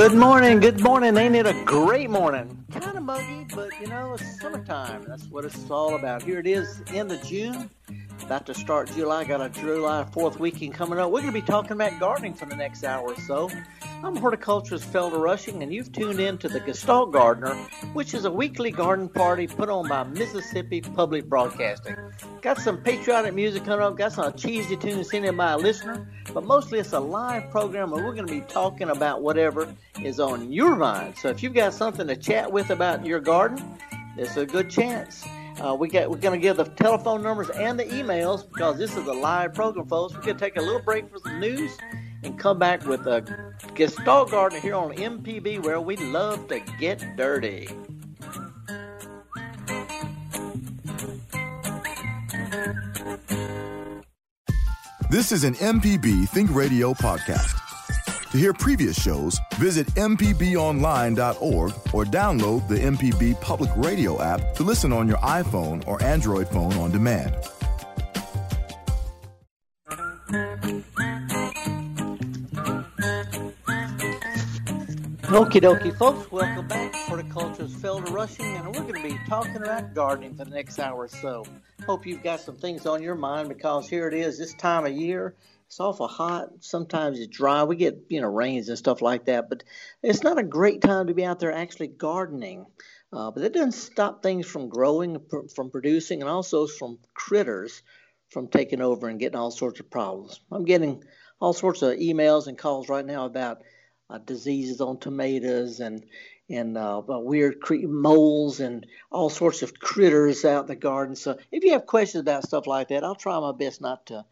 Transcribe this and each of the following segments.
Good morning, good morning. Ain't it a great morning? Kind of muggy, but you know, it's summertime. That's what it's all about. Here it is, end of June. About to start July. Got a July 4th weekend coming up. We're going to be talking about gardening for the next hour or so. I'm horticulturist Felder Rushing, and you've tuned in to the Gestalt Gardener, which is a weekly garden party put on by Mississippi Public Broadcasting. Got some patriotic music coming up, got some cheesy tunes sent in by a listener, but mostly it's a live program where we're going to be talking about whatever is on your mind. So if you've got something to chat with about your garden, it's a good chance. Uh, we got, we're going to give the telephone numbers and the emails because this is a live program, folks. We're going to take a little break for some news and come back with a Gestalt Gardener here on MPB where we love to get dirty. This is an MPB Think Radio podcast. To hear previous shows, visit MPBOnline.org or download the MPB Public Radio app to listen on your iPhone or Android phone on demand. Okie dokie, folks. Welcome back. Horticulturist Felder Rushing, and we're going to be talking about gardening for the next hour or so. Hope you've got some things on your mind because here it is, this time of year. It's awful hot. Sometimes it's dry. We get, you know, rains and stuff like that, but it's not a great time to be out there actually gardening. Uh, but it doesn't stop things from growing, from producing, and also from critters from taking over and getting all sorts of problems. I'm getting all sorts of emails and calls right now about uh, diseases on tomatoes and and uh, uh, weird cre- moles and all sorts of critters out in the garden. So if you have questions about stuff like that, I'll try my best not to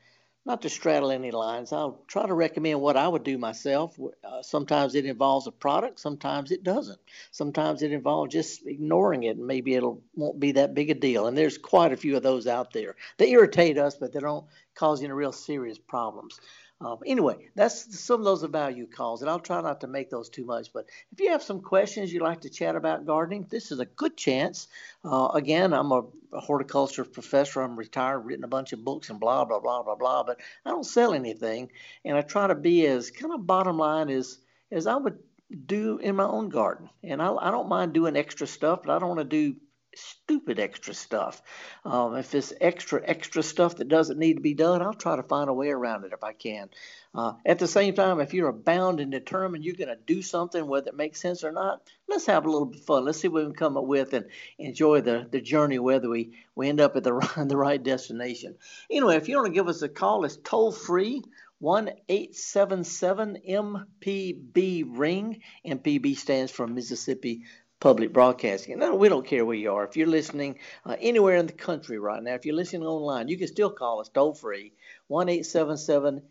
not to straddle any lines. I'll try to recommend what I would do myself. Uh, sometimes it involves a product, sometimes it doesn't. Sometimes it involves just ignoring it, and maybe it'll won't be that big a deal. And there's quite a few of those out there. They irritate us, but they don't cause any real serious problems. Um, anyway, that's some of those value calls, and I'll try not to make those too much. But if you have some questions you'd like to chat about gardening, this is a good chance. Uh, again, I'm a, a horticulture professor. I'm retired, written a bunch of books and blah blah blah blah blah. But I don't sell anything, and I try to be as kind of bottom line as as I would do in my own garden. And I, I don't mind doing extra stuff, but I don't want to do stupid extra stuff. Um, if it's extra, extra stuff that doesn't need to be done, I'll try to find a way around it if I can. Uh, at the same time, if you're bound and determined you're going to do something, whether it makes sense or not, let's have a little bit of fun. Let's see what we can come up with and enjoy the, the journey, whether we, we end up at the the right destination. Anyway, if you want to give us a call, it's toll free. 1 877 MPB ring. MPB stands for Mississippi public broadcasting. No, we don't care where you are. If you're listening uh, anywhere in the country right now, if you're listening online, you can still call us toll free one eight seven seven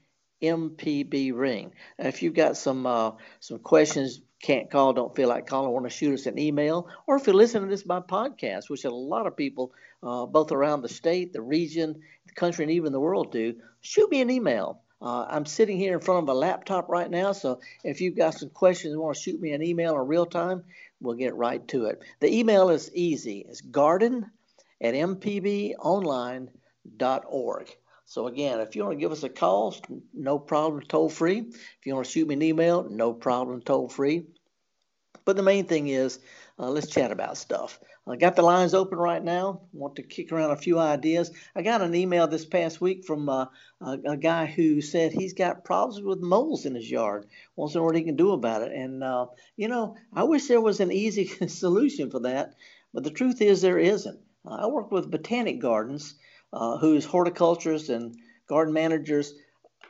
MPB ring. Now, if you've got some uh, some questions, can't call, don't feel like calling, want to shoot us an email, or if you're listening to this by podcast, which a lot of people, uh, both around the state, the region, the country, and even the world do, shoot me an email. Uh, I'm sitting here in front of a laptop right now, so if you've got some questions and want to shoot me an email in real time, we'll get right to it. The email is easy. It's garden at mpbonline.org. So again, if you want to give us a call, no problem, toll free. If you want to shoot me an email, no problem, toll free. But the main thing is, uh, let's chat about stuff. I got the lines open right now. Want to kick around a few ideas. I got an email this past week from uh, a, a, guy who said he's got problems with moles in his yard. Wants to know what he can do about it. And uh, you know, I wish there was an easy solution for that, but the truth is there isn't. I work with botanic gardens, uh, whose horticulturists and garden managers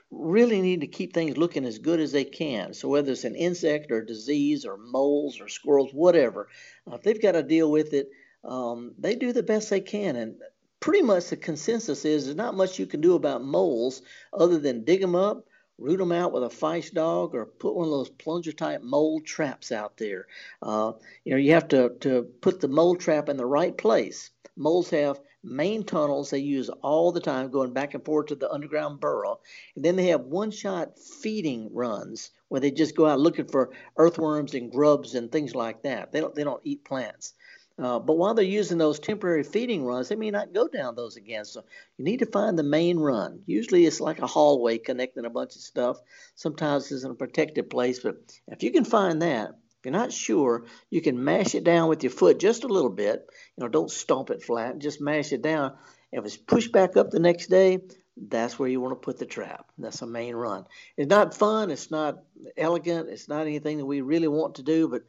really need to keep things looking as good as they can. So whether it's an insect or disease or moles or squirrels, whatever, uh, if they've got to deal with it, um, they do the best they can. And pretty much the consensus is there's not much you can do about moles other than dig them up, root them out with a feist dog, or put one of those plunger type mole traps out there. Uh, you know, you have to, to put the mole trap in the right place. Moles have main tunnels they use all the time going back and forth to the underground burrow. And then they have one shot feeding runs where they just go out looking for earthworms and grubs and things like that. They don't they don't eat plants. Uh, but while they're using those temporary feeding runs, they may not go down those again. So you need to find the main run. Usually it's like a hallway connecting a bunch of stuff. Sometimes it's in a protected place, but if you can find that, if you're not sure, you can mash it down with your foot just a little bit. You know, don't stomp it flat. Just mash it down. If it's pushed back up the next day, that's where you want to put the trap. That's a main run. It's not fun. It's not elegant. It's not anything that we really want to do, but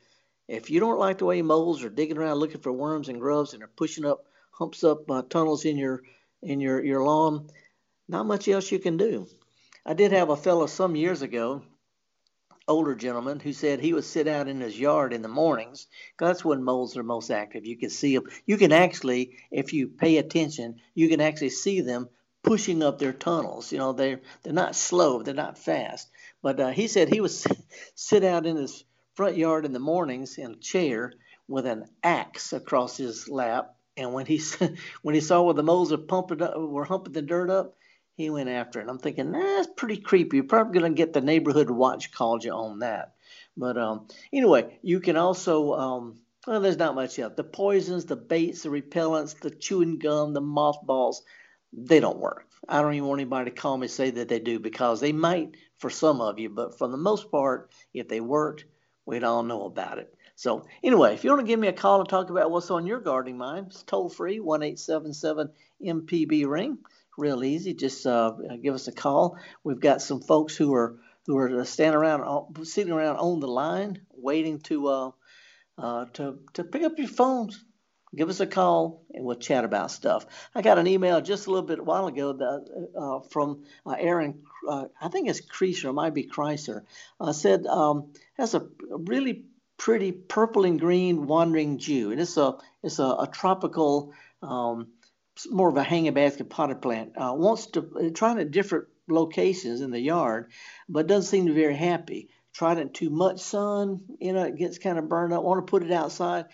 if you don't like the way moles are digging around looking for worms and grubs and are pushing up humps up uh, tunnels in your in your your lawn, not much else you can do. I did have a fellow some years ago, older gentleman, who said he would sit out in his yard in the mornings. That's when moles are most active. You can see them. You can actually, if you pay attention, you can actually see them pushing up their tunnels. You know, they're they're not slow, they're not fast. But uh, he said he would sit out in his front yard in the mornings in a chair with an axe across his lap. And when he when he saw where the moles were pumping up, were humping the dirt up, he went after it. I'm thinking that's pretty creepy. You're probably gonna get the neighborhood watch called you on that. But um, anyway, you can also um, well, there's not much else. The poisons, the baits, the repellents, the chewing gum, the mothballs, they don't work. I don't even want anybody to call me say that they do because they might for some of you, but for the most part, if they worked, we'd all know about it. So anyway, if you want to give me a call and talk about what's on your gardening mind, it's toll free one eight seven seven MPB ring. Real easy. Just uh, give us a call. We've got some folks who are who are standing around, sitting around on the line, waiting to uh, uh, to to pick up your phones. Give us a call and we'll chat about stuff. I got an email just a little bit while ago that, uh, from uh, Aaron. Uh, I think it's Kreischer, it might be Chrysler. Uh, said um, has a really pretty purple and green wandering Jew, and it's a it's a, a tropical, um, more of a hanging basket potted plant. Uh, wants to uh, trying at different locations in the yard, but doesn't seem to be very happy. Tried it too much sun, you know, it gets kind of burned up. Want to put it outside.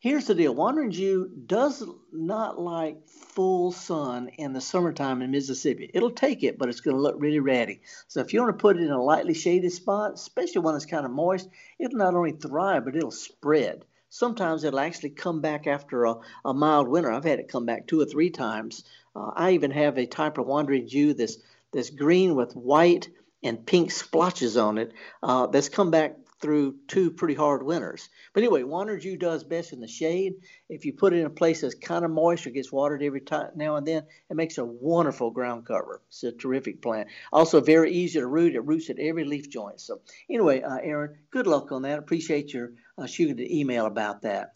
Here's the deal Wandering Jew does not like full sun in the summertime in Mississippi. It'll take it, but it's going to look really ratty. So if you want to put it in a lightly shaded spot, especially one that's kind of moist, it'll not only thrive, but it'll spread. Sometimes it'll actually come back after a, a mild winter. I've had it come back two or three times. Uh, I even have a type of Wandering Jew that's, that's green with white and pink splotches on it uh, that's come back through two pretty hard winters. But anyway, Wandering Jew does best in the shade. If you put it in a place that's kind of moist or gets watered every time now and then, it makes a wonderful ground cover. It's a terrific plant. Also very easy to root. It roots at every leaf joint. So anyway, uh, Aaron, good luck on that. Appreciate your uh, shooting the email about that.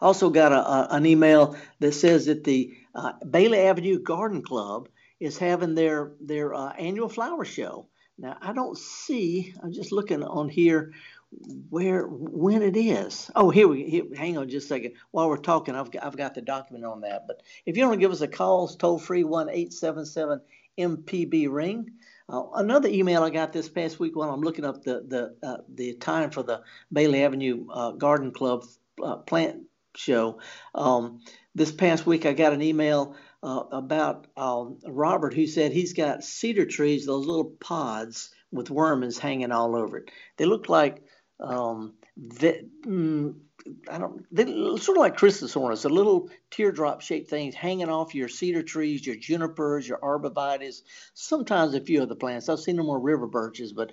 Also got a, a, an email that says that the uh, Bailey Avenue Garden Club is having their their uh, annual flower show. Now I don't see. I'm just looking on here where when it is. Oh, here we here, hang on just a second. While we're talking, I've got, I've got the document on that. But if you want to give us a call, it's toll free one eight seven seven MPB ring. Uh, another email I got this past week while I'm looking up the the uh, the time for the Bailey Avenue uh, Garden Club uh, plant show. Um, this past week I got an email uh, about um, Robert who said he's got cedar trees, those little pods with worms hanging all over it. They look like um, the, mm, I don't, they sort of like Christmas ornaments, the little teardrop shaped things hanging off your cedar trees, your junipers, your arborvitaes, sometimes a few other plants. I've seen them on river birches, but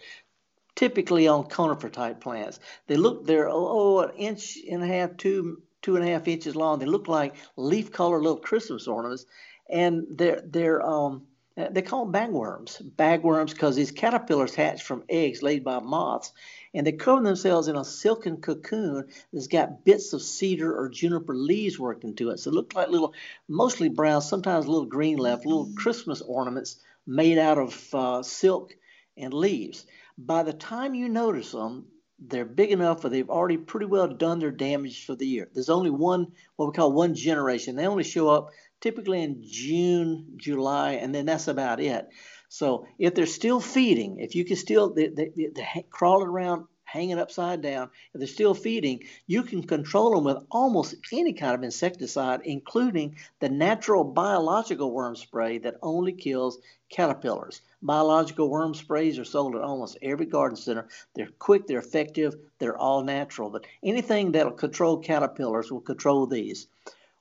typically on conifer type plants. They look, they're, oh, an inch and a half, two, two and a half inches long. They look like leaf colored little Christmas ornaments, and they're they're um they call them bagworms. Bagworms because these caterpillars hatch from eggs laid by moths, and they cover themselves in a silken cocoon that's got bits of cedar or juniper leaves worked into it. So it looks like little, mostly brown, sometimes a little green left, little Christmas ornaments made out of uh, silk and leaves. By the time you notice them, they're big enough where they've already pretty well done their damage for the year. There's only one, what we call one generation. They only show up typically in June, July, and then that's about it. So if they're still feeding, if you can still, they, they, they're crawling around hanging upside down, if they're still feeding, you can control them with almost any kind of insecticide, including the natural biological worm spray that only kills caterpillars. Biological worm sprays are sold at almost every garden center. They're quick, they're effective, they're all natural. But anything that'll control caterpillars will control these.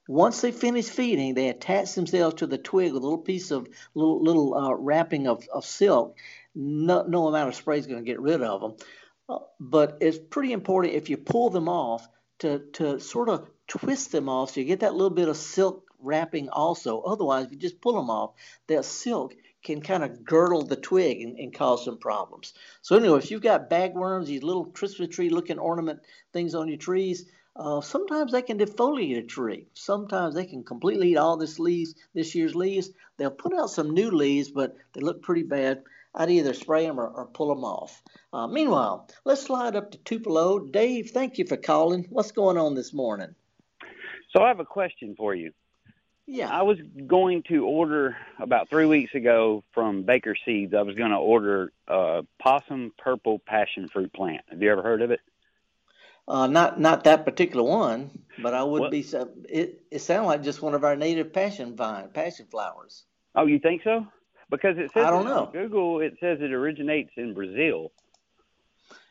Once they finish feeding, they attach themselves to the twig with a little piece of little little uh, wrapping of, of silk. No, no amount of spray is going to get rid of them. But it's pretty important if you pull them off to, to sort of twist them off so you get that little bit of silk wrapping also. Otherwise, if you just pull them off, that silk can kind of girdle the twig and, and, cause some problems. So anyway, if you've got bagworms, these little Christmas tree looking ornament things on your trees, uh, sometimes they can defoliate a tree. Sometimes they can completely eat all this leaves, this year's leaves. They'll put out some new leaves, but they look pretty bad. I'd either spray them or, or pull them off. Uh, meanwhile, let's slide up to Tupelo. Dave, thank you for calling. What's going on this morning? So I have a question for you. Yeah. I was going to order about three weeks ago from Baker Seeds. I was going to order a possum purple passion fruit plant. Have you ever heard of it? Uh, not not that particular one, but I would what? be. It it sounded like just one of our native passion vine passion flowers. Oh, you think so? Because it says I don't know. Google it says it originates in Brazil.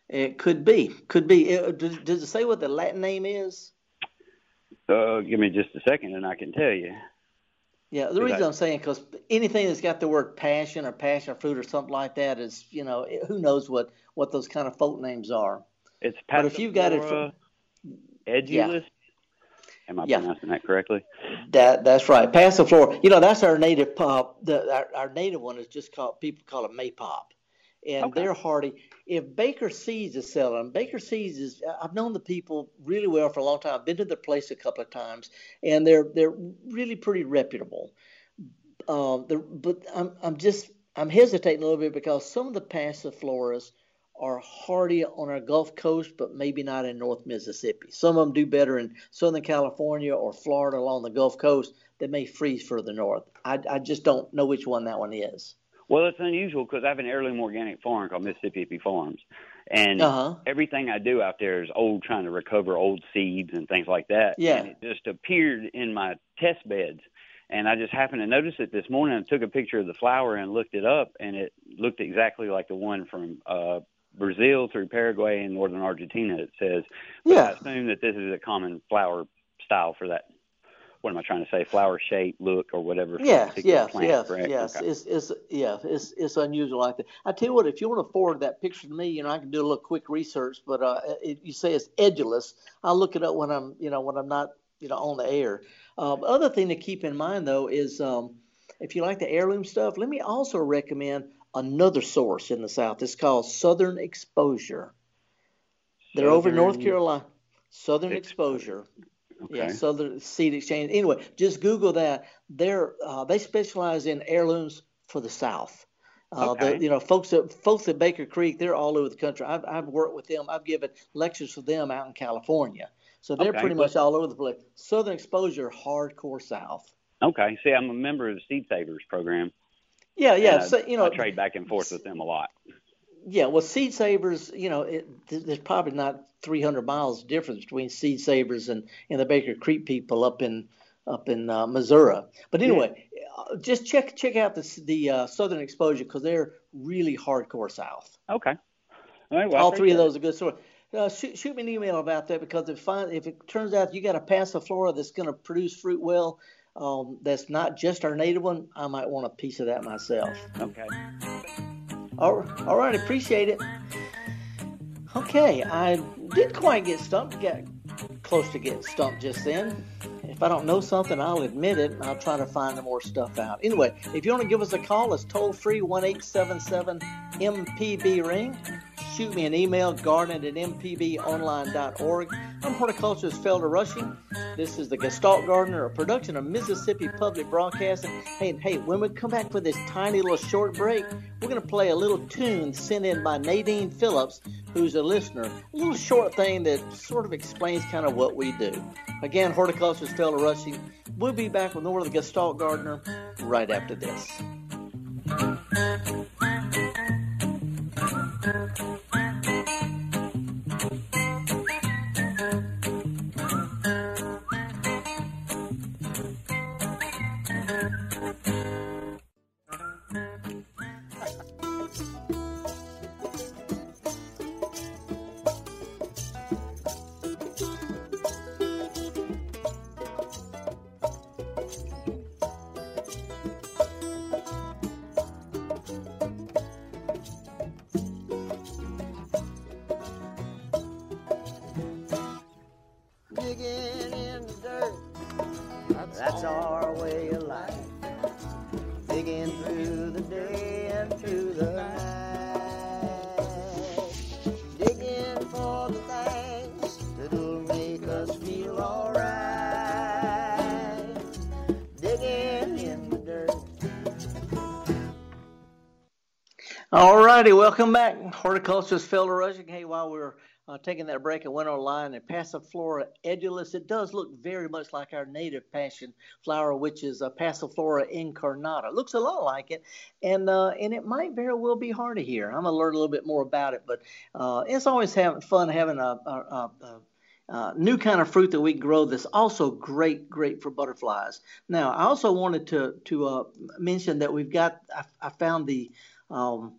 It could be, could be. It, does, does it say what the Latin name is? Uh, give me just a second, and I can tell you. Yeah, the reason I, am saying because anything that's got the word passion or passion fruit or something like that is, you know, who knows what what those kind of folk names are. It's but if you've got it from edulis. Yeah. Am I yeah. pronouncing that correctly? That that's right. Passiflora. You know, that's our native pop. The our, our native one is just called people call it maypop, and okay. they're hardy. If Baker Seeds is selling, them, Baker Seeds is. I've known the people really well for a long time. I've been to their place a couple of times, and they're they're really pretty reputable. Um, but I'm I'm just I'm hesitating a little bit because some of the passifloras are hardy on our Gulf Coast, but maybe not in North Mississippi. Some of them do better in Southern California or Florida along the Gulf Coast. They may freeze further north. I, I just don't know which one that one is. Well, it's unusual because I have an heirloom organic farm called Mississippi Farms, and uh-huh. everything I do out there is old, trying to recover old seeds and things like that. Yeah, and it just appeared in my test beds, and I just happened to notice it this morning. I took a picture of the flower and looked it up, and it looked exactly like the one from uh, Brazil through Paraguay and northern Argentina. It says. But yeah. I assume that this is a common flower style for that. What am I trying to say? Flower shape, look, or whatever. Yes, yes, plant, yes, correct? yes. Okay. It's, it's, yeah, it's, it's unusual like that. I tell you what, if you want to forward that picture to me, you know, I can do a little quick research. But uh, it, you say it's edulis. I'll look it up when I'm, you know, when I'm not, you know, on the air. Um, other thing to keep in mind though is um, if you like the heirloom stuff, let me also recommend another source in the South. It's called Southern Exposure. They're Southern over in North Carolina. Southern Exposure. Okay. Yeah, Southern Seed Exchange. Anyway, just Google that. They're uh, they specialize in heirlooms for the South. Uh, okay. the, you know, folks at folks at Baker Creek, they're all over the country. I've, I've worked with them. I've given lectures for them out in California. So they're okay. pretty much all over the place. Southern Exposure, hardcore South. Okay. See, I'm a member of the Seed Savers program. Yeah, yeah. So, you know, I trade back and forth with them a lot. Yeah, well, Seed Savers, you know, it, there's probably not 300 miles difference between Seed Savers and, and the Baker Creek people up in up in uh, Missouri. But anyway, yeah. Uh, just check check out the the uh, Southern Exposure because they're really hardcore South. Okay. All, right, well, All three of those are good. So uh, shoot, shoot me an email about that because if find, if it turns out you got a passiflora that's going to produce fruit well, um, that's not just our native one, I might want a piece of that myself. Okay. All, all right, appreciate it. Okay, I did quite get stumped, got close to getting stumped just then. If I don't know something, I'll admit it and I'll try to find the more stuff out. Anyway, if you want to give us a call, it's toll free 1 877 MPB Ring shoot me an email, garden at mpbonline.org. I'm horticulturist Felder Rushing. This is the Gestalt Gardener, a production of Mississippi Public Broadcasting. Hey, hey, when we come back for this tiny little short break, we're going to play a little tune sent in by Nadine Phillips, who's a listener. A little short thing that sort of explains kind of what we do. Again, horticulturist Felder Rushing. We'll be back with more of the Gestalt Gardener right after this. Righty, welcome back. Horticulturist Felder Rushing. Hey, while we're uh, taking that break, I went online and Passiflora edulis. It does look very much like our native passion flower, which is uh, Passiflora incarnata. It looks a lot like it, and uh, and it might very well be hardy here. I'm gonna learn a little bit more about it, but uh, it's always having fun having a, a, a, a uh, new kind of fruit that we grow that's also great, great for butterflies. Now, I also wanted to to uh, mention that we've got. I, I found the um,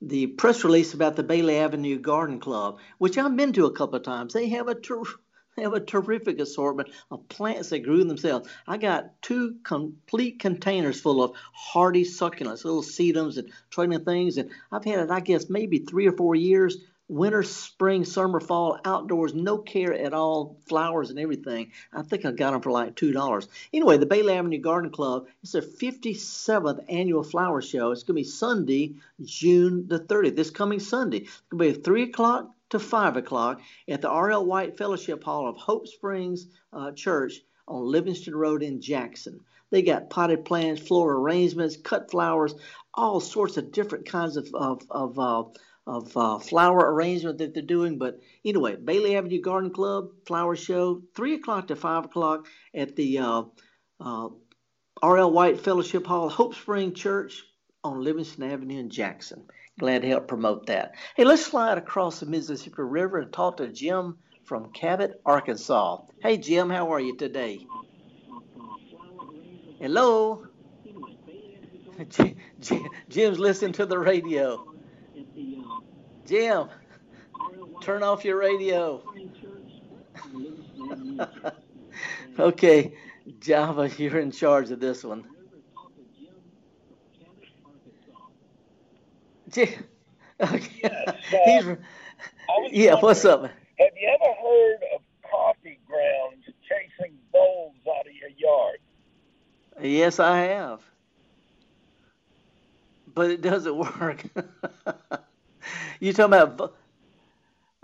the press release about the Bailey Avenue Garden Club, which I've been to a couple of times. They have a ter- they have a terrific assortment of plants that grew themselves. I got two complete containers full of hardy succulents, little sedums and trailing things, and I've had it, I guess, maybe three or four years winter, spring, summer, fall, outdoors, no care at all, flowers and everything. I think I got them for like two dollars. Anyway, the Bailey Avenue Garden Club is their 57th annual flower show. It's going to be Sunday, June the 30th. This coming Sunday. It's going to be three o'clock to five o'clock at the R.L. White Fellowship Hall of Hope Springs uh, Church on Livingston Road in Jackson. They got potted plants, floral arrangements, cut flowers, all sorts of different kinds of of, of uh, of uh, flower arrangement that they're doing. But anyway, Bailey Avenue Garden Club flower show, three o'clock to five o'clock at the uh, uh, R.L. White Fellowship Hall, Hope Spring Church on Livingston Avenue in Jackson. Glad to help promote that. Hey, let's slide across the Mississippi River and talk to Jim from Cabot, Arkansas. Hey, Jim, how are you today? Hello. Jim's listening to the radio. Jim, turn off your radio. okay, Java, you're in charge of this one. Jim, okay. Yeah, what's up? Have you ever heard of coffee grounds chasing bulls out of your yard? Yes, I have. But it doesn't work. you talking about?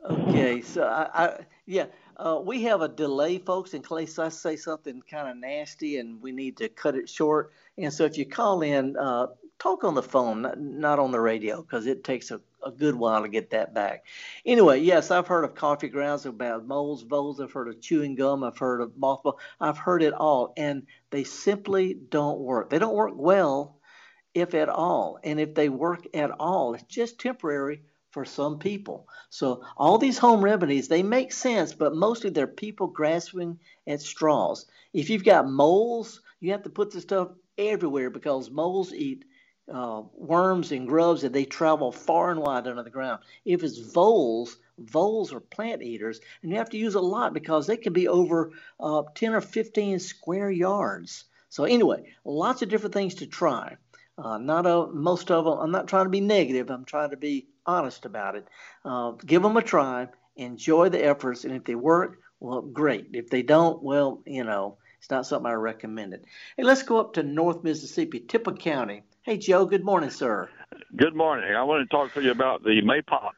Okay, so I, I yeah, uh, we have a delay, folks, in case I say something kind of nasty and we need to cut it short. And so if you call in, uh, talk on the phone, not, not on the radio, because it takes a, a good while to get that back. Anyway, yes, I've heard of coffee grounds, about moles, voles. I've heard of chewing gum. I've heard of mothball. I've heard it all, and they simply don't work. They don't work well, if at all. And if they work at all, it's just temporary for some people. So all these home remedies, they make sense, but mostly they're people grasping at straws. If you've got moles, you have to put the stuff everywhere because moles eat uh, worms and grubs and they travel far and wide under the ground. If it's voles, voles are plant eaters, and you have to use a lot because they can be over uh, 10 or 15 square yards. So anyway, lots of different things to try. Uh, not a, most of them. I'm not trying to be negative. I'm trying to be honest about it. Uh, give them a try. Enjoy the efforts, and if they work, well, great. If they don't, well, you know, it's not something I recommend it. Hey, let's go up to North Mississippi, Tippah County. Hey, Joe. Good morning, sir. Good morning. I want to talk to you about the maypops.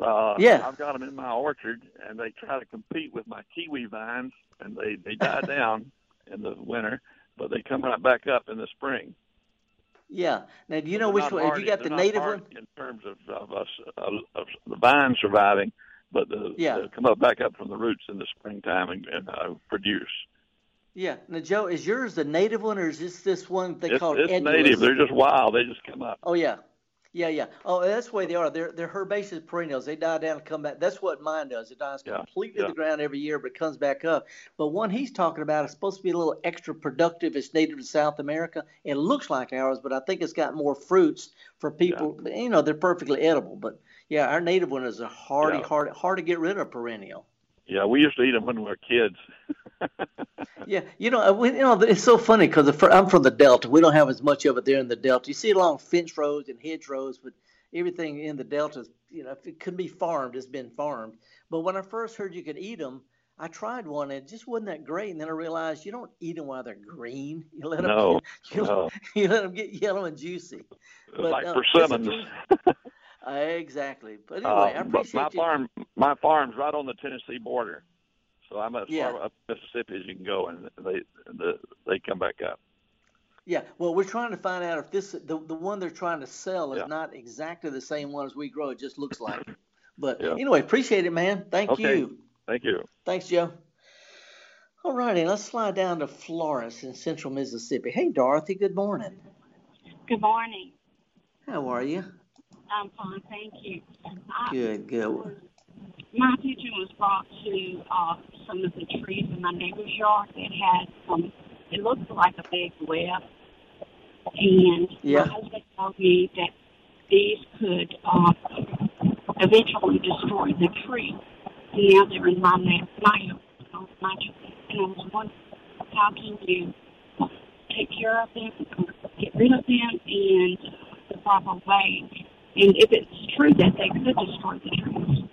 Uh, yeah. I've got them in my orchard, and they try to compete with my kiwi vines, and they they die down in the winter, but they come right back up in the spring. Yeah. Now, do you know which one? Have you got the native one? In terms of of, us, of, of the vine surviving, but the yeah. come up back up from the roots in the springtime and, and uh, produce. Yeah. Now, Joe, is yours the native one, or is this this one they it's, call it's native? They're just wild. They just come up. Oh yeah. Yeah, yeah. Oh, that's the way they are. They're they're herbaceous perennials. They die down and come back. That's what mine does. It dies Yeah, completely yeah. to the ground every year, but it comes back up. But one he's talking about is supposed to be a little extra productive. It's native to South America. It looks like ours, but I think it's got more fruits for people. You know, they're perfectly edible. But yeah, our native one is a hardy, Yeah. hard, hard to get rid of perennial. Yeah, we used to eat them when we were kids. Yeah, you know, uh, we, you know, it's so funny because I'm from the Delta. We don't have as much of it there in the Delta. You see it along fence rows and hedge rows, but everything in the Delta, you know, if it could be farmed, it's been farmed. But when I first heard you could eat them, I tried one and it just wasn't that great. And then I realized you don't eat them while they're green. You let them, No, you, no. you let them get yellow and juicy. But, like uh, persimmons. Listen, Uh, exactly. But anyway, I Uh, but my you. farm, my farm's right on the Tennessee border, so I'm as Yeah. far up Mississippi as you can go, and they the, they come back up. Yeah, well, we're trying to find out if this the the one they're trying to sell is Yeah. not exactly the same one as we grow. It just looks like it. But Yeah. anyway, appreciate it, man. Thank Okay. you. Thank you. Thanks, Joe. All righty, let's slide down to Florence in central Mississippi. Hey, Dorothy, good morning. Good morning. How are you? I'm fine, thank you. I, Good, good. my attention was brought to uh, some of the trees in my neighbor's yard that had some. It looked like a big web, and Yeah. my husband told me that these could uh, eventually destroy the tree. Now they're in my my my tree, and I was wondering how can you take care of them, get rid of them, and the proper way. And if it's true that they could destroy the trees.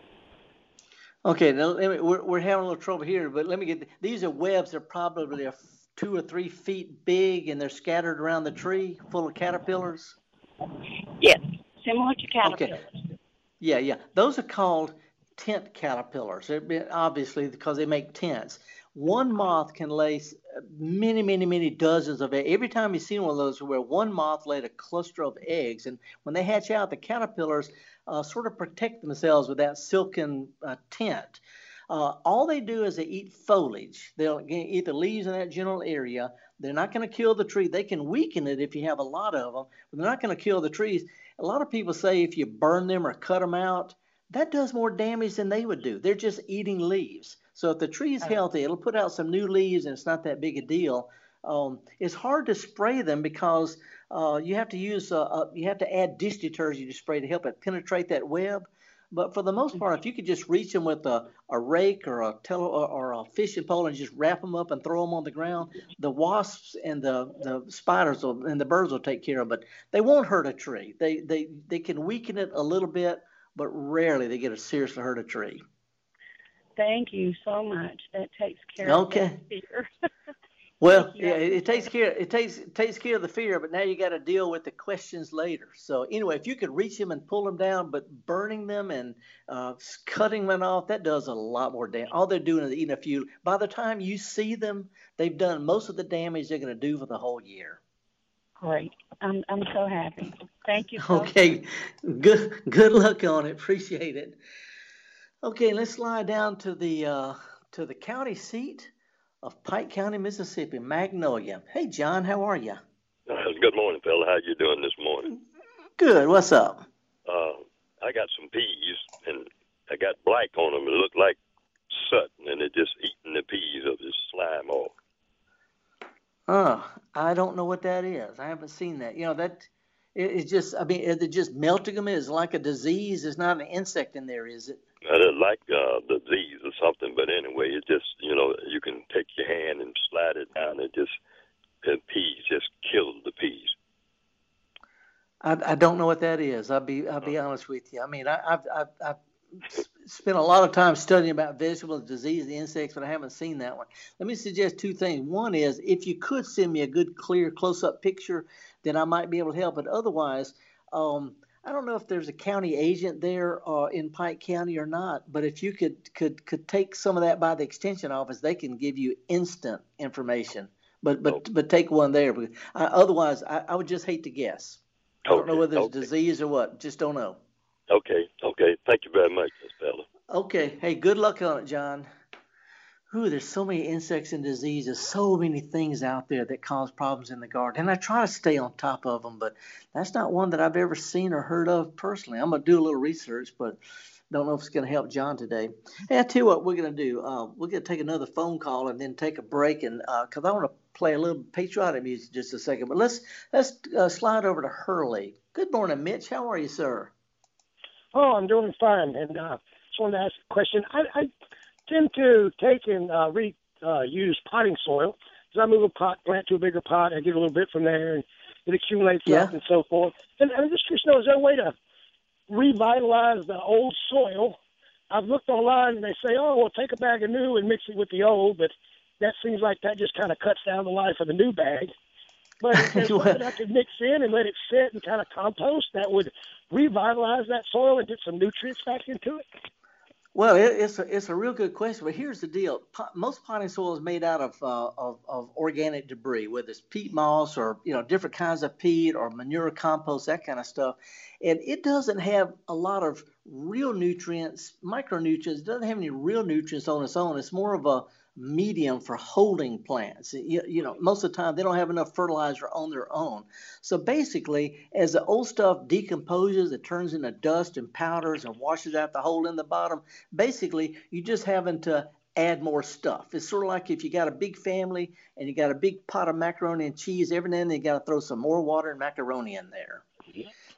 Okay, now let me, we're we're having a little trouble here, but let me get these are webs. They're probably a f- two or three feet big, and they're scattered around the tree, full of caterpillars. Yes, similar to caterpillars. Okay. Yeah, yeah. Those are called tent caterpillars. Obviously because they make tents. One moth can lay many, many, many dozens of eggs. Every time you see one of those, where one moth laid a cluster of eggs, and when they hatch out, the caterpillars uh, sort of protect themselves with that silken uh, tent. Uh, all they do is they eat foliage. They'll eat the leaves in that general area. They're not going to kill the tree. They can weaken it if you have a lot of them, but they're not going to kill the trees. A lot of people say if you burn them or cut them out, that does more damage than they would do. They're just eating leaves. So if the tree is healthy, it'll put out some new leaves and it's not that big a deal. Um, it's hard to spray them because uh, you have to use uh, uh, you have to add dish detergent to spray to help it penetrate that web. But for the most part, if you could just reach them with a, a rake or a tele, or, a fishing pole and just wrap them up and throw them on the ground, the wasps and the, the spiders will, and the birds will take care of. It. But they won't hurt a tree. They they they can weaken it a little bit, but rarely they get to seriously hurt a tree. Thank you so much. That takes care Okay. of that fear. Well, yeah, it, it takes care it takes it takes care of the fear, but now you got to deal with the questions later. So anyway, if you could reach them and pull them down, but burning them and uh, cutting them off, that does a lot more damage. All they're doing is eating a few. By the time you see them, they've done most of the damage they're going to do for the whole year. Great. I'm I'm so happy. Thank you. So Okay, good good luck on it. Appreciate it. Okay, let's slide down to the uh, to the county seat of Pike County, Mississippi, Magnolia. Hey, John, how are you? Uh, good morning, fella. How you doing this morning? Good. What's up? Uh, I got some peas, and I got black on them. It looked like soot, and they're just eating the peas of this slime off. Uh, I don't know what that is. I haven't seen that. You know that it, it's just. I mean, it just melting them? Is like a disease? There's not an insect in there, is it? I didn't like uh, the disease or something, but anyway, it just you know you can take your hand and slide it down. It just the peas just killed the peas. I, I don't know what that is. I'll be I'll be honest with you. I mean, I, I've I've, I've spent a lot of time studying about vegetable disease, the insects, but I haven't seen that one. Let me suggest two things. One is if you could send me a good, clear, close-up picture, then I might be able to help. But otherwise, um, I don't know if there's a county agent there uh, in Pike County or not. But if you could could could take some of that by the extension office, they can give you instant information. But but but take one there. Because I, otherwise, I, I would just hate to guess. I don't know whether it's okay. disease or what. Just don't know. Okay, okay. Thank you very much, Miss fella. Okay. Hey, good luck on it, John. Ooh, there's so many insects and diseases, so many things out there that cause problems in the garden. And I try to stay on top of them, but that's not one that I've ever seen or heard of personally. I'm going to do a little research, but don't know if it's going to help John today. Hey, I tell you what we're going to do. Uh, we're going to take another phone call and then take a break, and because I want to play a little patriotic music just a second. But let's let's uh, slide over to Hurley. Good morning, Mitch. How are you, sir? Oh, I'm doing fine. And uh, just wanted to ask a question. I, I tend to take and uh, re uh, potting soil. As I move a pot, plant to a bigger pot, I get a little bit from there, and it accumulates Yeah. up and so forth. And I'm just curious know, is there a way to revitalize the old soil I've looked online and they say, oh, well, take a bag of new and mix it with the old, but that seems like that just kind of cuts down the life of the new bag. But if something I could mix in and let it sit and kind of compost, that would revitalize that soil and get some nutrients back into it. Well, it, it's a it's a real good question, but here's the deal: Pot, most potting soil is made out of, uh, of of organic debris, whether it's peat moss or you know different kinds of peat or manure compost, that kind of stuff, and it doesn't have a lot of real nutrients, micronutrients. It doesn't have any real nutrients on its own. It's more of a medium for holding plants. You, you, know, most of the time they don't have enough fertilizer on their own. So basically, as the old stuff decomposes, it turns into dust and powders and washes out the hole in the bottom. Basically, you're just having to add more stuff. It's sort of like if you got a big family and you got a big pot of macaroni and cheese, every now and then you got to throw some more water and macaroni in there.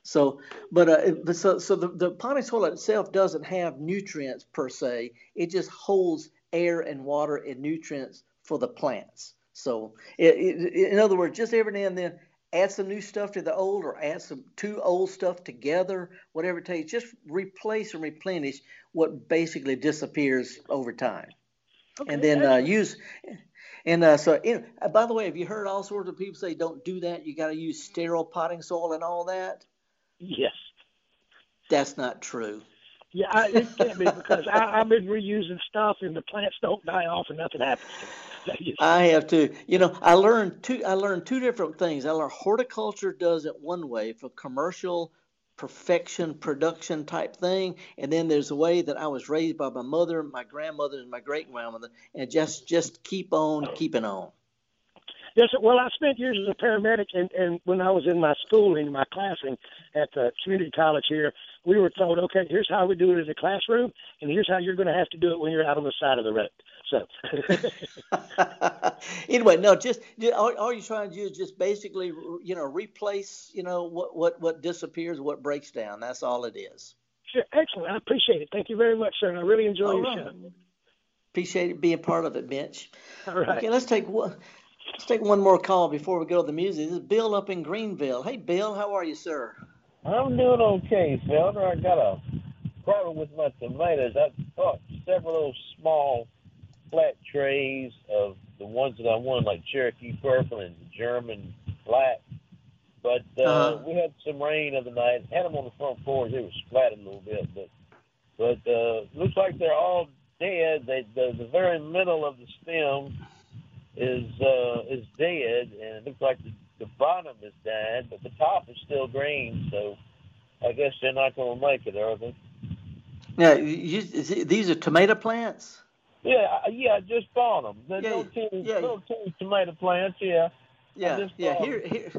So, but uh, so so the, the potting soil itself doesn't have nutrients per se. It just holds air and water and nutrients for the plants. So, it, it, in other words, just every now and then, add some new stuff to the old or add some two old stuff together, whatever it takes. Just replace and replenish what basically disappears over time. Okay, and then uh, use. And uh, so, you know, by the way, have you heard all sorts of people say don't do that? You got to use sterile potting soil and all that. Yes. That's not true. Yeah, I, it can't be because I, I've been reusing stuff and the plants don't die off and nothing happens. I have to. You know, I learned two. I learned two different things. I learned horticulture does it one way for commercial perfection production type thing, and then there's a way that I was raised by my mother, my grandmother, and my great grandmother, and just just keep on keeping on. Yes, well, I spent years as a paramedic, and, and when I was in my schooling, my classing at the community college here, we were told, okay, here's how we do it in a classroom, and here's how you're going to have to do it when you're out on the side of the road. So, anyway, no, just all, all you're trying to do is just basically, you know, replace, you know, what what what disappears, what breaks down. That's all it is. Sure, excellent. I appreciate it. Thank you very much, sir. I really enjoy all your right. show. Appreciate it being part of it, Mitch. All right. Okay, let's take one. Let's take one more call before we go to the music. This is Bill up in Greenville. Hey, Bill, how are you, sir? I'm doing okay, Felder. I got a problem with my tomatoes. I bought several those small flat trays of the ones that I wanted, like Cherokee Purple and German Black. But uh, uh-huh. we had some rain of the night. Had them on the front porch. It was splat a little bit, but but uh, looks like they're all dead. They, the the very middle of the stem is uh, is dead, and it looks like the the bottom is dead, but the top is still green. So I guess they're not going to make it, are they? Yeah, you, these are tomato plants. Yeah, yeah, I just bought them. They're yeah, little teeny, yeah. little teeny tomato plants. Yeah. Yeah, yeah. Here, here,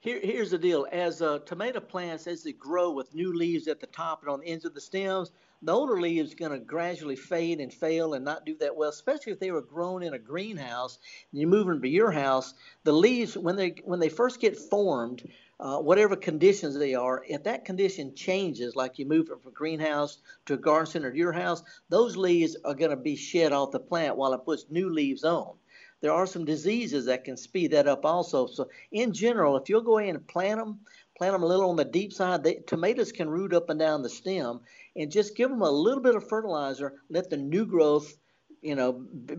here, here's the deal. As uh, tomato plants, as they grow with new leaves at the top and on the ends of the stems, the older leaves going to gradually fade and fail and not do that well, especially if they were grown in a greenhouse and you move them to your house. The leaves, when they when they first get formed, uh, whatever conditions they are, if that condition changes, like you move it from a greenhouse to a garden center to your house, those leaves are going to be shed off the plant while it puts new leaves on. There are some diseases that can speed that up also. So, in general, if you'll go ahead and plant them, plant them a little on the deep side, they, tomatoes can root up and down the stem, and just give them a little bit of fertilizer. Let the new growth, you know,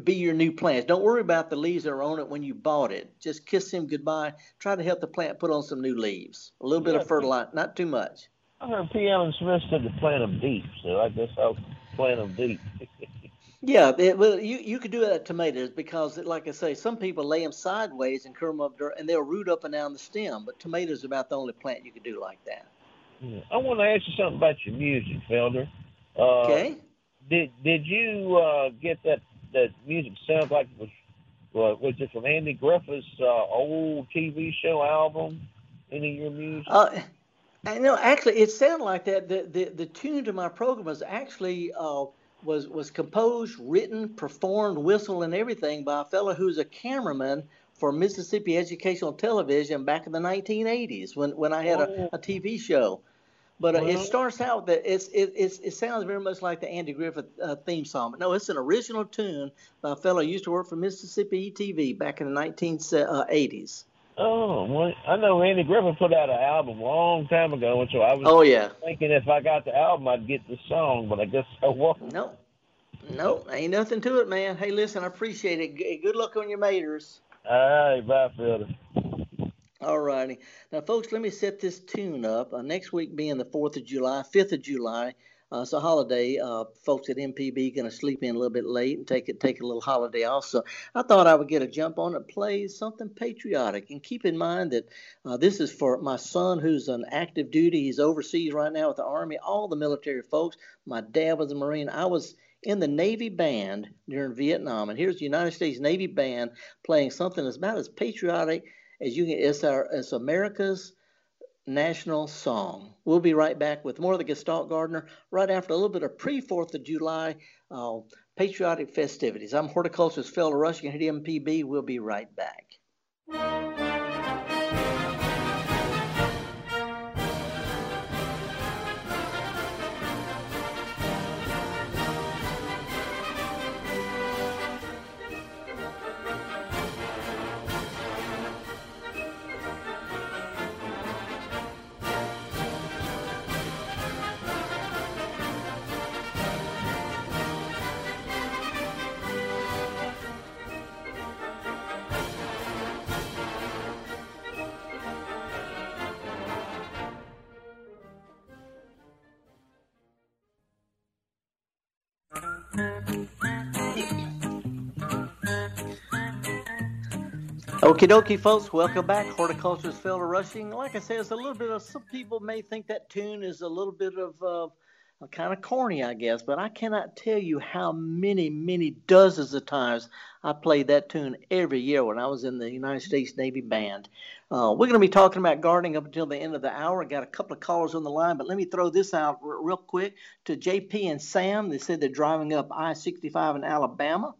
be your new plants. Don't worry about the leaves that are on it when you bought it. Just kiss them goodbye. Try to help the plant put on some new leaves. A little bit of fertilizer, not too much. I heard P. Allen Smith said to plant them deep, so I guess I'll plant them deep. Yeah, it, well, you you could do that at tomatoes because, like I say, some people lay them sideways and curl them up, and they'll root up and down the stem. But tomatoes are about the only plant you could do like that. Yeah. I want to ask you something about your music, Felder. Uh, okay. Did did you uh, get that that music? Sounds like it was uh, was it from Andy Griffith's uh, old TV show album? Any of your music? Uh, I know actually it sounded like that. The the, the tune to my program was actually uh, was was composed, written, performed, whistled, and everything by a fellow who's a cameraman for Mississippi Educational Television back in the 1980s when, when I had a, a TV show. But uh, it starts out that it's, it, it's, it sounds very much like the Andy Griffith uh, theme song. But no, it's an original tune by a fellow who used to work for Mississippi TV back in the 1980s. Oh, well, I know Andy Griffin put out an album a long time ago, and so I was Oh yeah. thinking if I got the album, I'd get the song, but I guess I won't. No, no, ain't nothing to it, man. Hey, listen, I appreciate it. G- Good luck on your maters. All right, bye, Fielder. All righty. Now, folks, let me set this tune up. Uh, next week being the 4th of July, 5th of July, uh, it's a holiday. Uh, folks at MPB going to sleep in a little bit late and take it take a little holiday off. So I thought I would get a jump on it, play something patriotic. And keep in mind that uh, this is for my son who's on active duty. He's overseas right now with the Army, all the military folks. My dad was a Marine. I was in the Navy band during Vietnam. And here's the United States Navy band playing something that's about as patriotic as you can. It's, our, it's America's national song. We'll be right back with more of the Gestalt Gardener right after a little bit of pre 4th of July uh, patriotic festivities. I'm horticulturist Felder Rushing at MPB. We'll be right back. Okie dokie, folks. Welcome back. Horticulturist Felder Rushing. Like I said, it's a little bit of some people may think that tune is a little bit of uh, kind of corny, I guess, but I cannot tell you how many, many dozens of times I played that tune every year when I was in the United States Navy Band. Uh, we're going to be talking about gardening up until the end of the hour. I got a couple of callers on the line, but let me throw this out r- real quick to JP and Sam. They said they're driving up I 65 in Alabama.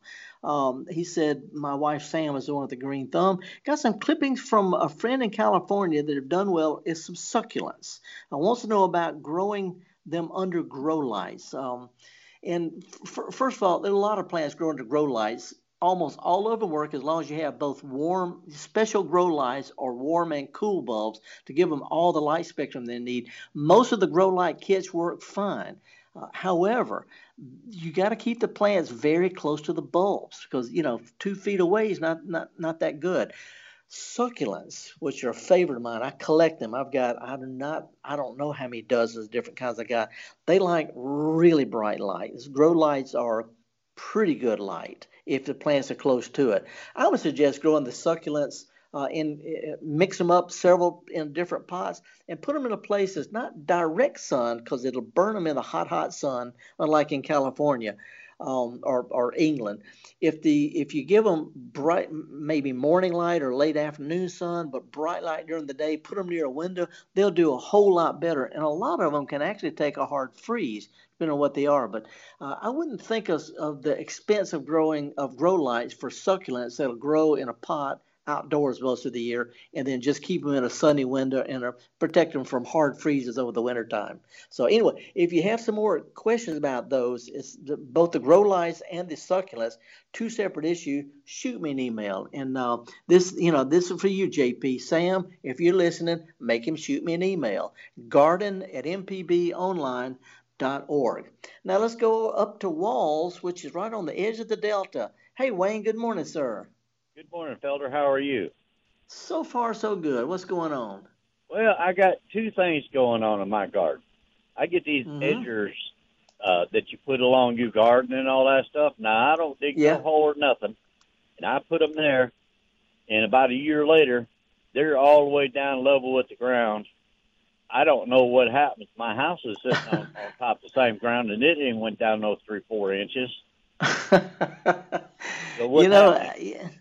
Um, he said, My wife Sam is the one with the green thumb. Got some clippings from a friend in California that have done well. Is some succulents. I wants to know about growing them under grow lights. Um, and f- first of all, there are a lot of plants grow under grow lights. Almost all of them work as long as you have both warm, special grow lights or warm and cool bulbs to give them all the light spectrum they need. Most of the grow light kits work fine. Uh, however, you got to keep the plants very close to the bulbs because you know two feet away is not not not that good. Succulents, which are a favorite of mine, I collect them. I've got I do not I don't know how many dozens of different kinds I got. They like really bright lights. Grow lights are pretty good light if the plants are close to it. I would suggest growing the succulents uh, in uh, mix them up several in different pots and put them in a place that's not direct sun because it'll burn them in the hot hot sun unlike in California um, or, or England. If the if you give them bright maybe morning light or late afternoon sun but bright light during the day put them near a window they'll do a whole lot better. And a lot of them can actually take a hard freeze depending on what they are. But uh, I wouldn't think of, of the expense of growing of grow lights for succulents that'll grow in a pot outdoors most of the year, and then just keep them in a sunny window and uh, protect them from hard freezes over the winter time. So anyway, if you have some more questions about those, it's the, both the grow lights and the succulents, two separate issues. Shoot me an email, and uh, this, you know, this is for you, JP. Sam, if you're listening, make him shoot me an email. Garden at mpbonline.org. Now let's go up to Walls, which is right on the edge of the Delta. Hey, Wayne. Good morning, sir. Good morning, Felder. How are you? So far, so good. What's going on? Well, I got two things going on in my garden. I get these Mhm. edgers uh, that you put along your garden and all that stuff. Now, I don't dig Yeah. no hole or nothing, and I put them there. And about a year later, they're all the way down level with the ground. I don't know what happens. My house is sitting on, on top of the same ground, and it even went down those three, four inches. So you know, happened?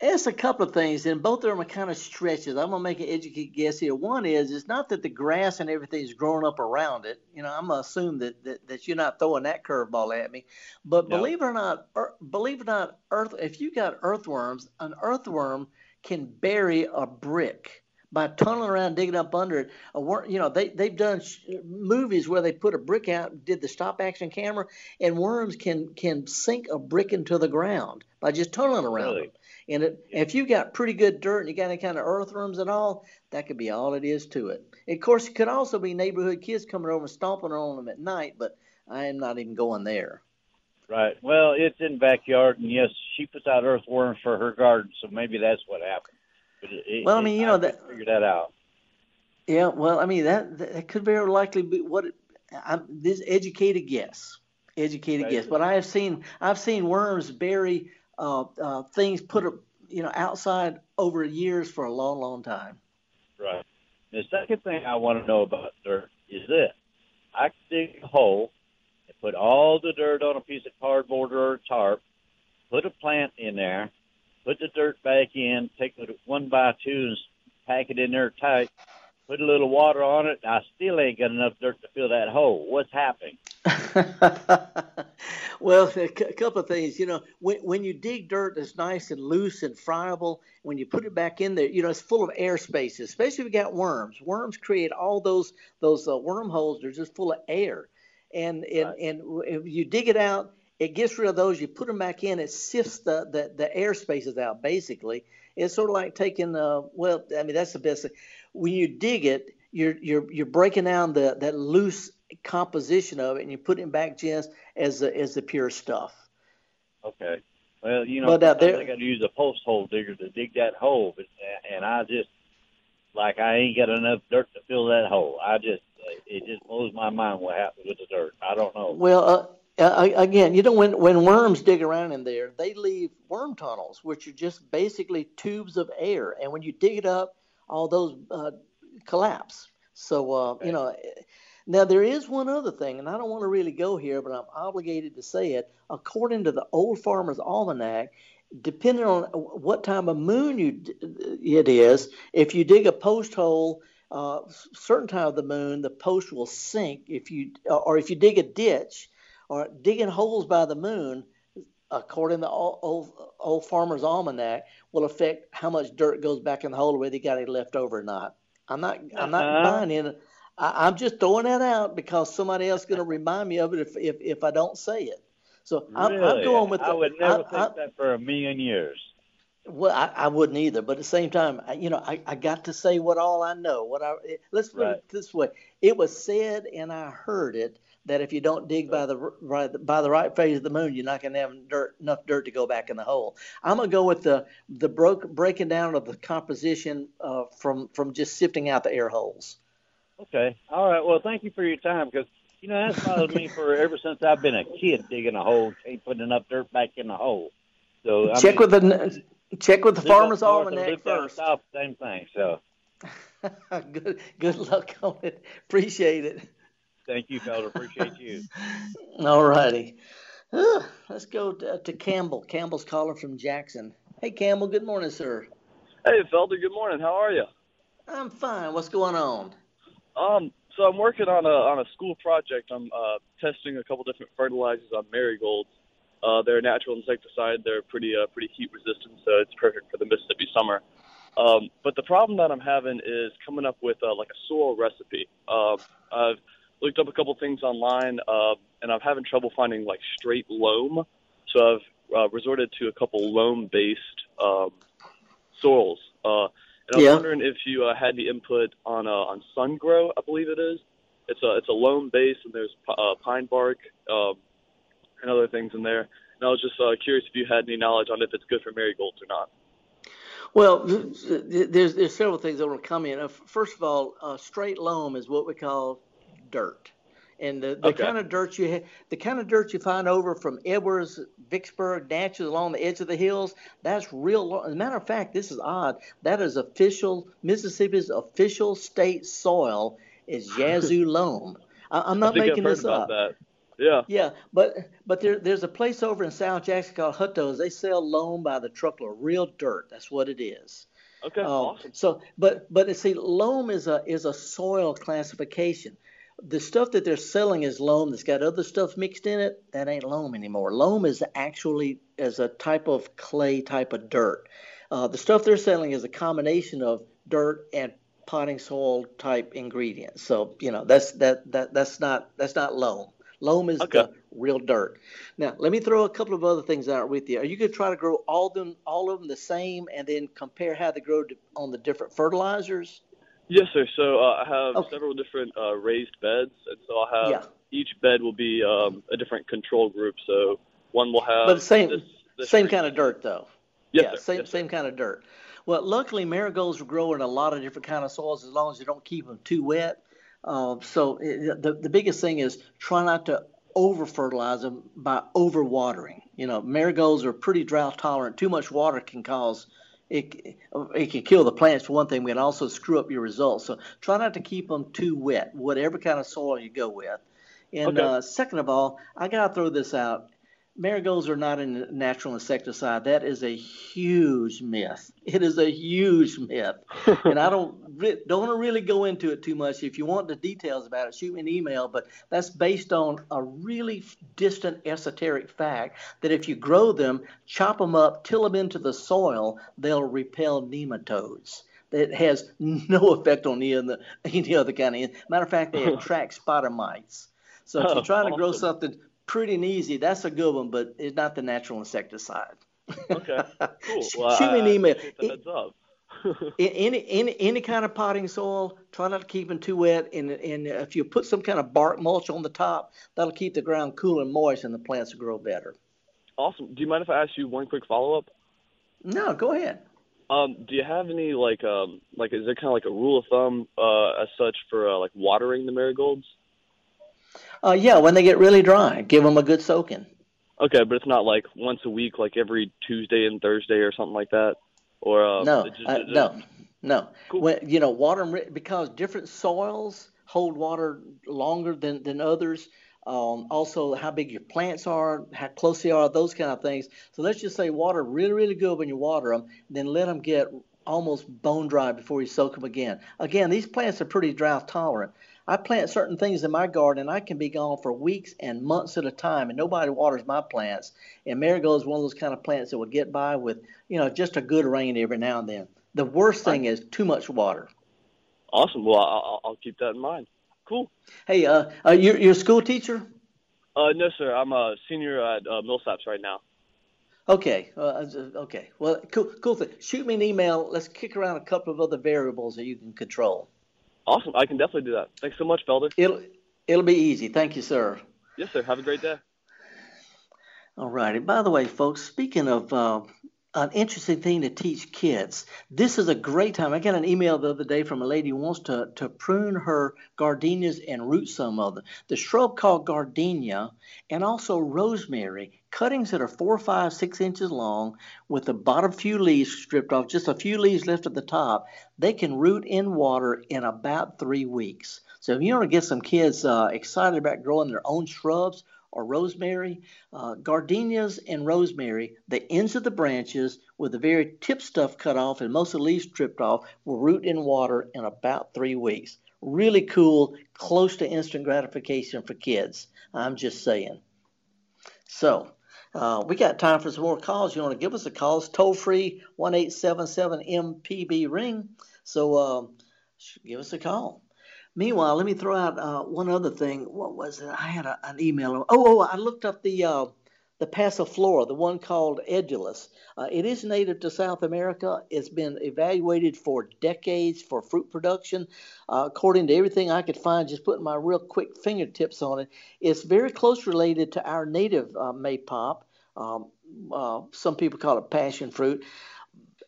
It's a couple of things, and both of them are kind of stretches. I'm gonna make an educated guess here. One is it's not that the grass and everything is growing up around it. You know, I'm gonna assume that that, that you're not throwing that curveball at me. But No. believe it or not, ear- believe it or not, earth. If you got earthworms, an earthworm can bury a brick by tunneling around, digging up under it. A worm, you know, they they've done sh- movies where they put a brick out, and did the stop action camera, and worms can can sink a brick into the ground by just tunneling around Really? them. And it, if you got pretty good dirt and you got any kind of earthworms and all, that could be all it is to it. And of course, it could also be neighborhood kids coming over and stomping on them at night, but I am not even going there. Right. Well, it's in backyard, and yes, she puts out earthworms for her garden, so maybe that's what happened. But it, well, I mean, you know that figure that out. Yeah. Well, I mean that that could very likely be what it, I'm, this educated guess, educated guess. But I have seen I've seen worms bury uh, uh, things put you know outside over years for a long, long time. Right. The second thing I want to know about dirt is this: I dig a hole and put all the dirt on a piece of cardboard or tarp, put a plant in there, put the dirt back in, take it one by two and pack it in there tight, put a little water on it. I still ain't got enough dirt to fill that hole. What's happening? well, a couple of things. You know, when, when you dig dirt that's nice and loose and friable, when you put it back in there, you know, it's full of air spaces, especially if you got worms. Worms create all those those uh, wormholes. They're just full of air. And, and, right. and if you dig it out, it gets rid of those. You put them back in, it sifts the, the, the air spaces out, basically. It's sort of like taking, uh, well, I mean, that's the best thing when you dig it, you're you're you're breaking down the that loose composition of it, and you put it back just as the as the pure stuff. Okay. Well, you know, but, uh, there, I got to use a post hole digger to dig that hole, but, and I just like I ain't got enough dirt to fill that hole. I just it just blows my mind what happens with the dirt. I don't know. Well, uh, uh, again, you know, when when worms dig around in there, they leave worm tunnels, which are just basically tubes of air, and when you dig it up, all those uh, collapse. So uh, you know, now there is one other thing, and I don't want to really go here, but I'm obligated to say it. According to the Old Farmer's Almanac, depending on what time of moon you it is, if you dig a post hole. Uh, certain time of the moon, the post will sink. If you or if you dig a ditch, or digging holes by the moon, according to the old, old, old farmer's almanac, will affect how much dirt goes back in the hole, whether you got any left over or not. I'm not. I'm not uh-huh. buying in. I, am just throwing that out because somebody else is going to remind me of it if if, if I don't say it. So I'm, really? I'm going with. The, I would never I, think I, that for a million years. Well, I, I wouldn't either, but at the same time, I, you know, I, I got to say what all I know. What I let's put right. it this way: it was said and I heard it that if you don't dig by the right, by the right phase of the moon, you're not going to have dirt, enough dirt to go back in the hole. I'm going to go with the the broke, breaking down of the composition uh, from from just sifting out the air holes. Okay, all right. Well, thank you for your time because you know that's bothered me for ever since I've been a kid digging a hole, ain't putting enough dirt back in the hole. So I check mean, with the check with the farmer's almanac first. South, same thing. So good good luck on it. Appreciate it. Thank you, Felder. Appreciate you. All righty. Uh, let's go to, to, Campbell. Campbell's caller from Jackson. Hey, Campbell. Good morning, sir. Hey, Felder. Good morning. How are you? I'm fine. What's going on? Um, so I'm working on a on a school project. I'm uh, testing a couple different fertilizers on marigolds. Uh, they're a natural insecticide. They're pretty uh, pretty heat resistant, so it's perfect for the Mississippi summer. Um, but the problem that I'm having is coming up with uh, like a soil recipe. Uh, I've looked up a couple things online, uh, and I'm having trouble finding like straight loam. So I've uh, resorted to a couple loam-based um, soils. Uh, and I was yeah. wondering if you uh, had any input on uh, on SunGrow, I believe it is. It's a it's a loam base, and there's uh, pine bark um, and other things in there. And I was just uh, curious if you had any knowledge on if it's good for marigolds or not. Well, there's there's several things that will come in. First of all, uh, straight loam is what we call dirt. And the, the okay. kind of dirt you ha- the kind of dirt you find over from Edwards, Vicksburg, Natchez along the edge of the hills, that's real. As a matter of fact, this is odd. That is official Mississippi's official state soil is Yazoo loam. I, am not making this up. That. Yeah. Yeah, but but there there's a place over in South Jackson called Hutto's. They sell loam by the truckload, real dirt. That's what it is. Okay, um, awesome. So, but but see, loam is a is a soil classification the stuff that they're selling is loam that's got other stuff mixed in it that ain't loam anymore loam is actually as a type of clay type of dirt uh, the stuff they're selling is a combination of dirt and potting soil type ingredients so you know that's that, that that's not that's not loam Loam is Okay. the real dirt. Now, let me throw a couple of other things out with you. Are you going to try to grow all them, all of them the same, and then compare how they grow to, on the different fertilizers? Yes, sir. So uh, I have Okay. several different uh, raised beds, and so I'll have Yeah. each bed will be um, a different control group. So one will have But the same, this, this same kind of dirt, though. Yes, yeah, sir. same Yes, same kind of dirt. Well, luckily marigolds will grow in a lot of different kind of soils as long as you don't keep them too wet. Um, so it, the the biggest thing is try not to over fertilize them by over watering. You know, marigolds are pretty drought tolerant. Too much water can cause it, it can kill the plants for one thing, but can also screw up your results. So try not to keep them too wet, whatever kind of soil you go with. And Okay. uh, second of all, I gotta throw this out. Marigolds are not a natural insecticide. That is a huge myth. It is a huge myth, and I don't don't want to really go into it too much. If you want the details about it, shoot me an email. But that's based on a really distant esoteric fact that if you grow them, chop them up, till them into the soil, they'll repel nematodes. That has no effect on any other any other kind of. Matter of fact, they attract spider mites. So if Oh, you're trying to grow something pretty and easy, that's a good one, but it's not the natural insecticide. Okay, cool. Well, Shoot me an email. heads up. In any, any any kind of potting soil, try not to keep them too wet. And, and if you put some kind of bark mulch on the top, that'll keep the ground cool and moist, and the plants will grow better. Awesome. Do you mind if I ask you one quick follow up? No, go ahead. Um, do you have any like um like is there kind of like a rule of thumb uh as such for uh, like watering the marigolds? Uh, yeah, when they get really dry, give them a good soaking. Okay, but it's not like once a week, like every Tuesday and Thursday or something like that, or um, no, just- uh, no, no. When you know, water because different soils hold water longer than than others. Um, also, how big your plants are, how close they are, those kind of things. So let's just say water really, really good when you water them, then let them get almost bone dry before you soak them again. Again, these plants are pretty drought tolerant. I plant certain things in my garden, and I can be gone for weeks and months at a time, and nobody waters my plants. And marigold is one of those kind of plants that will get by with, you know, just a good rain every now and then. The worst thing is too much water. Awesome. Well, I'll, I'll- keep that in mind. Cool. Hey, uh, uh you're, you're a school teacher? Uh, no, sir. I'm a senior at uh, Millsaps right now. Okay, uh, okay. Well, cool, cool thing. Shoot me an email. Let's kick around a couple of other variables that you can control. Awesome. I can definitely do that. Thanks so much, Felder. It'll it'll be easy. Thank you, sir. Yes, sir. Have a great day. All righty. By the way, folks, speaking of uh, an interesting thing to teach kids, this is a great time. I got an email the other day from a lady who wants to, to prune her gardenias and root some of them. The shrub called gardenia and also rosemary, cuttings that are four, five, six inches long with the bottom few leaves stripped off, just a few leaves left at the top. They can root in water in about three weeks. So if you want to get some kids uh, excited about growing their own shrubs, or rosemary, uh, gardenias and rosemary, the ends of the branches with the very tip stuff cut off and most of the leaves stripped off will root in water in about three weeks. Really cool, close to instant gratification for kids. I'm just saying. So, uh, we got time for some more calls. You want to give us a call? It's toll free one eight seven seven MPB ring. So, um, give us a call. Meanwhile, let me throw out uh, one other thing. What was it? I had a, an email. Oh, oh, I looked up the uh, the passiflora, the one called edulis. Uh, it is native to South America. It's been evaluated for decades for fruit production. Uh, according to everything I could find, just putting my real quick fingertips on it, it's very close related to our native uh, maypop. Um, uh, some people call it passion fruit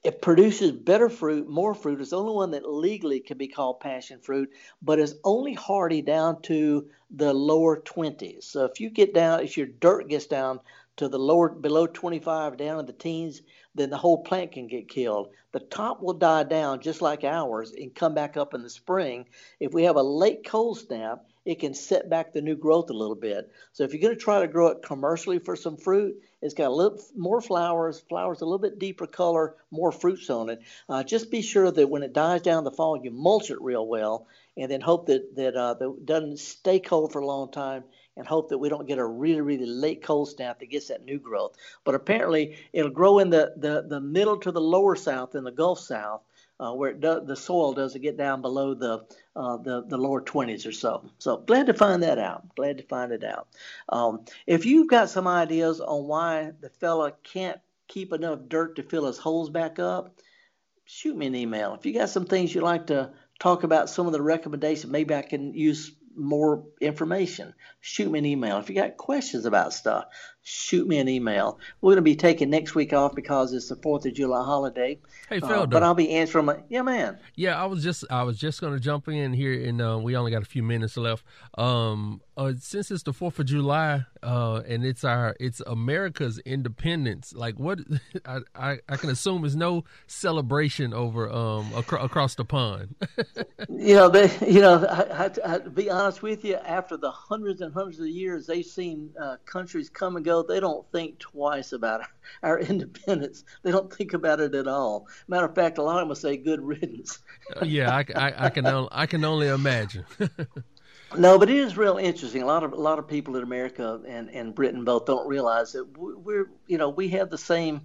it produces better fruit, more fruit. It's the only one that legally can be called passion fruit, but it's only hardy down to the lower 20s. So if you get down, if your dirt gets down to the lower, below 25, down in the teens, then the whole plant can get killed. The top will die down just like ours and come back up in the spring. If we have a late cold snap, it can set back the new growth a little bit. So if you're going to try to grow it commercially for some fruit, it's got a little more flowers, flowers a little bit deeper color, more fruits on it. Uh, just be sure that when it dies down in the fall, you mulch it real well, and then hope that that, uh, that it doesn't stay cold for a long time, and hope that we don't get a really really late cold snap that gets that new growth. But apparently, it'll grow in the the, the middle to the lower south in the Gulf South. Uh, where do, the soil doesn't get down below the uh, the the lower 20s or so. So glad to find that out. Glad to find it out. Um, if you've got some ideas on why the fella can't keep enough dirt to fill his holes back up, shoot me an email. If you got some things you'd like to talk about, some of the recommendations, maybe I can use more information, shoot me an email. If you got questions about stuff, shoot me an email. We're going to be taking next week off because it's the Fourth of July holiday. Hey, Phil, uh, but I'll be answering my yeah, man. Yeah, I was just I was just going to jump in here, and uh, we only got a few minutes left. Um, uh, since it's the Fourth of July, uh, and it's our it's America's independence. Like what I, I, I can assume is no celebration over um acro- across the pond. you know, they, you know, I, I, I, to be honest with you, after the hundreds and hundreds of years they've seen uh, countries come and go, they don't think twice about our, our independence. They don't think about it at all. Matter of fact, a lot of them say "good riddance." yeah, I, I, I can only, I can only imagine. No, but it is real interesting. A lot of a lot of people in America and, and Britain both don't realize that we're you know we have the same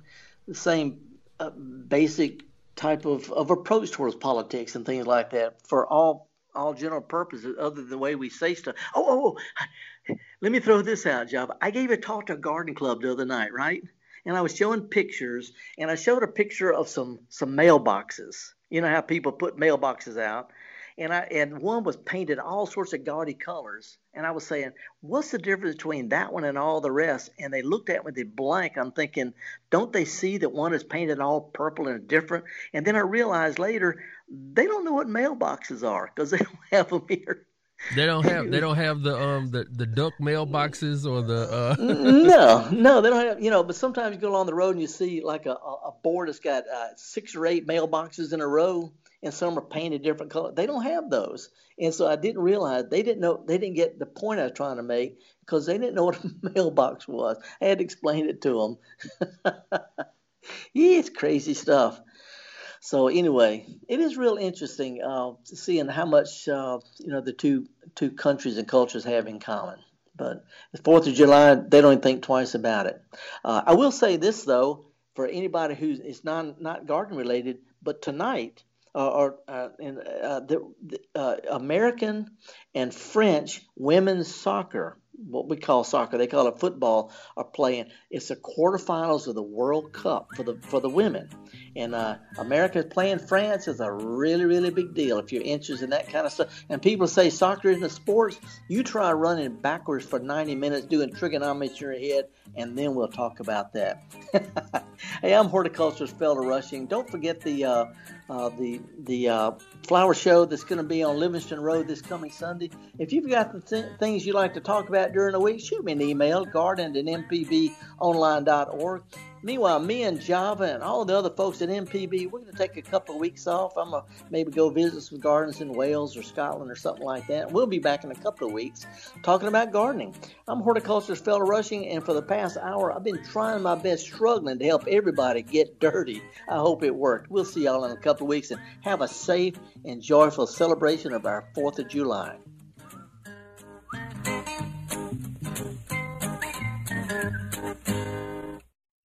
the same uh, basic type of, of approach towards politics and things like that for all all general purposes other than the way we say stuff. Oh, oh, oh. let me throw this out, Job. I gave a talk to a garden club the other night, right? And I was showing pictures, and I showed a picture of some some mailboxes. You know how people put mailboxes out and I and one was painted all sorts of gaudy colors. And I was saying, what's the difference between that one and all the rest? And they looked at me with a blank. I'm thinking, don't they see that one is painted all purple and different? And then I realized later they don't know what mailboxes are because they don't have them here. They don't have they don't have the um the the duck mailboxes or the uh no no they don't have you know but sometimes you go along the road and you see like a a board that's got uh, six or eight mailboxes in a row and some are painted different colors. They don't have those, and so I didn't realize they didn't know they didn't get the point I was trying to make because they didn't know what a mailbox was. I had to explain it to them. yeah, it's crazy stuff. So anyway, it is real interesting uh, seeing how much uh, you know the two two countries and cultures have in common. But the Fourth of July, they don't even think twice about it. Uh, I will say this though, for anybody who is not not garden related, but tonight uh, or uh, in, uh, the, American and French women's soccer, what we call soccer, they call it football, are playing. It's the quarterfinals of the World Cup for the for the women, and uh, America playing France is a really really big deal if you're interested in that kind of stuff. And people say soccer isn't a sport. You try running backwards for 90 minutes doing trigonometry in your head and then we'll talk about that. hey, I'm horticulturist Felder Rushing. Don't forget the uh, uh, the the uh, flower show that's going to be on Livingston Road this coming Sunday. If you've got the th- things you'd like to talk about during the week, shoot me an email, garden at mpbonline.org. Meanwhile, me and Java and all the other folks at MPB, we're going to take a couple of weeks off. I'm going to maybe go visit some gardens in Wales or Scotland or something like that. We'll be back in a couple of weeks talking about gardening. I'm horticulturist Felder Rushing, and for the past hour, I've been trying my best, struggling to help everybody get dirty. I hope it worked. We'll see y'all in a couple of weeks, and have a safe and joyful celebration of our 4th of July.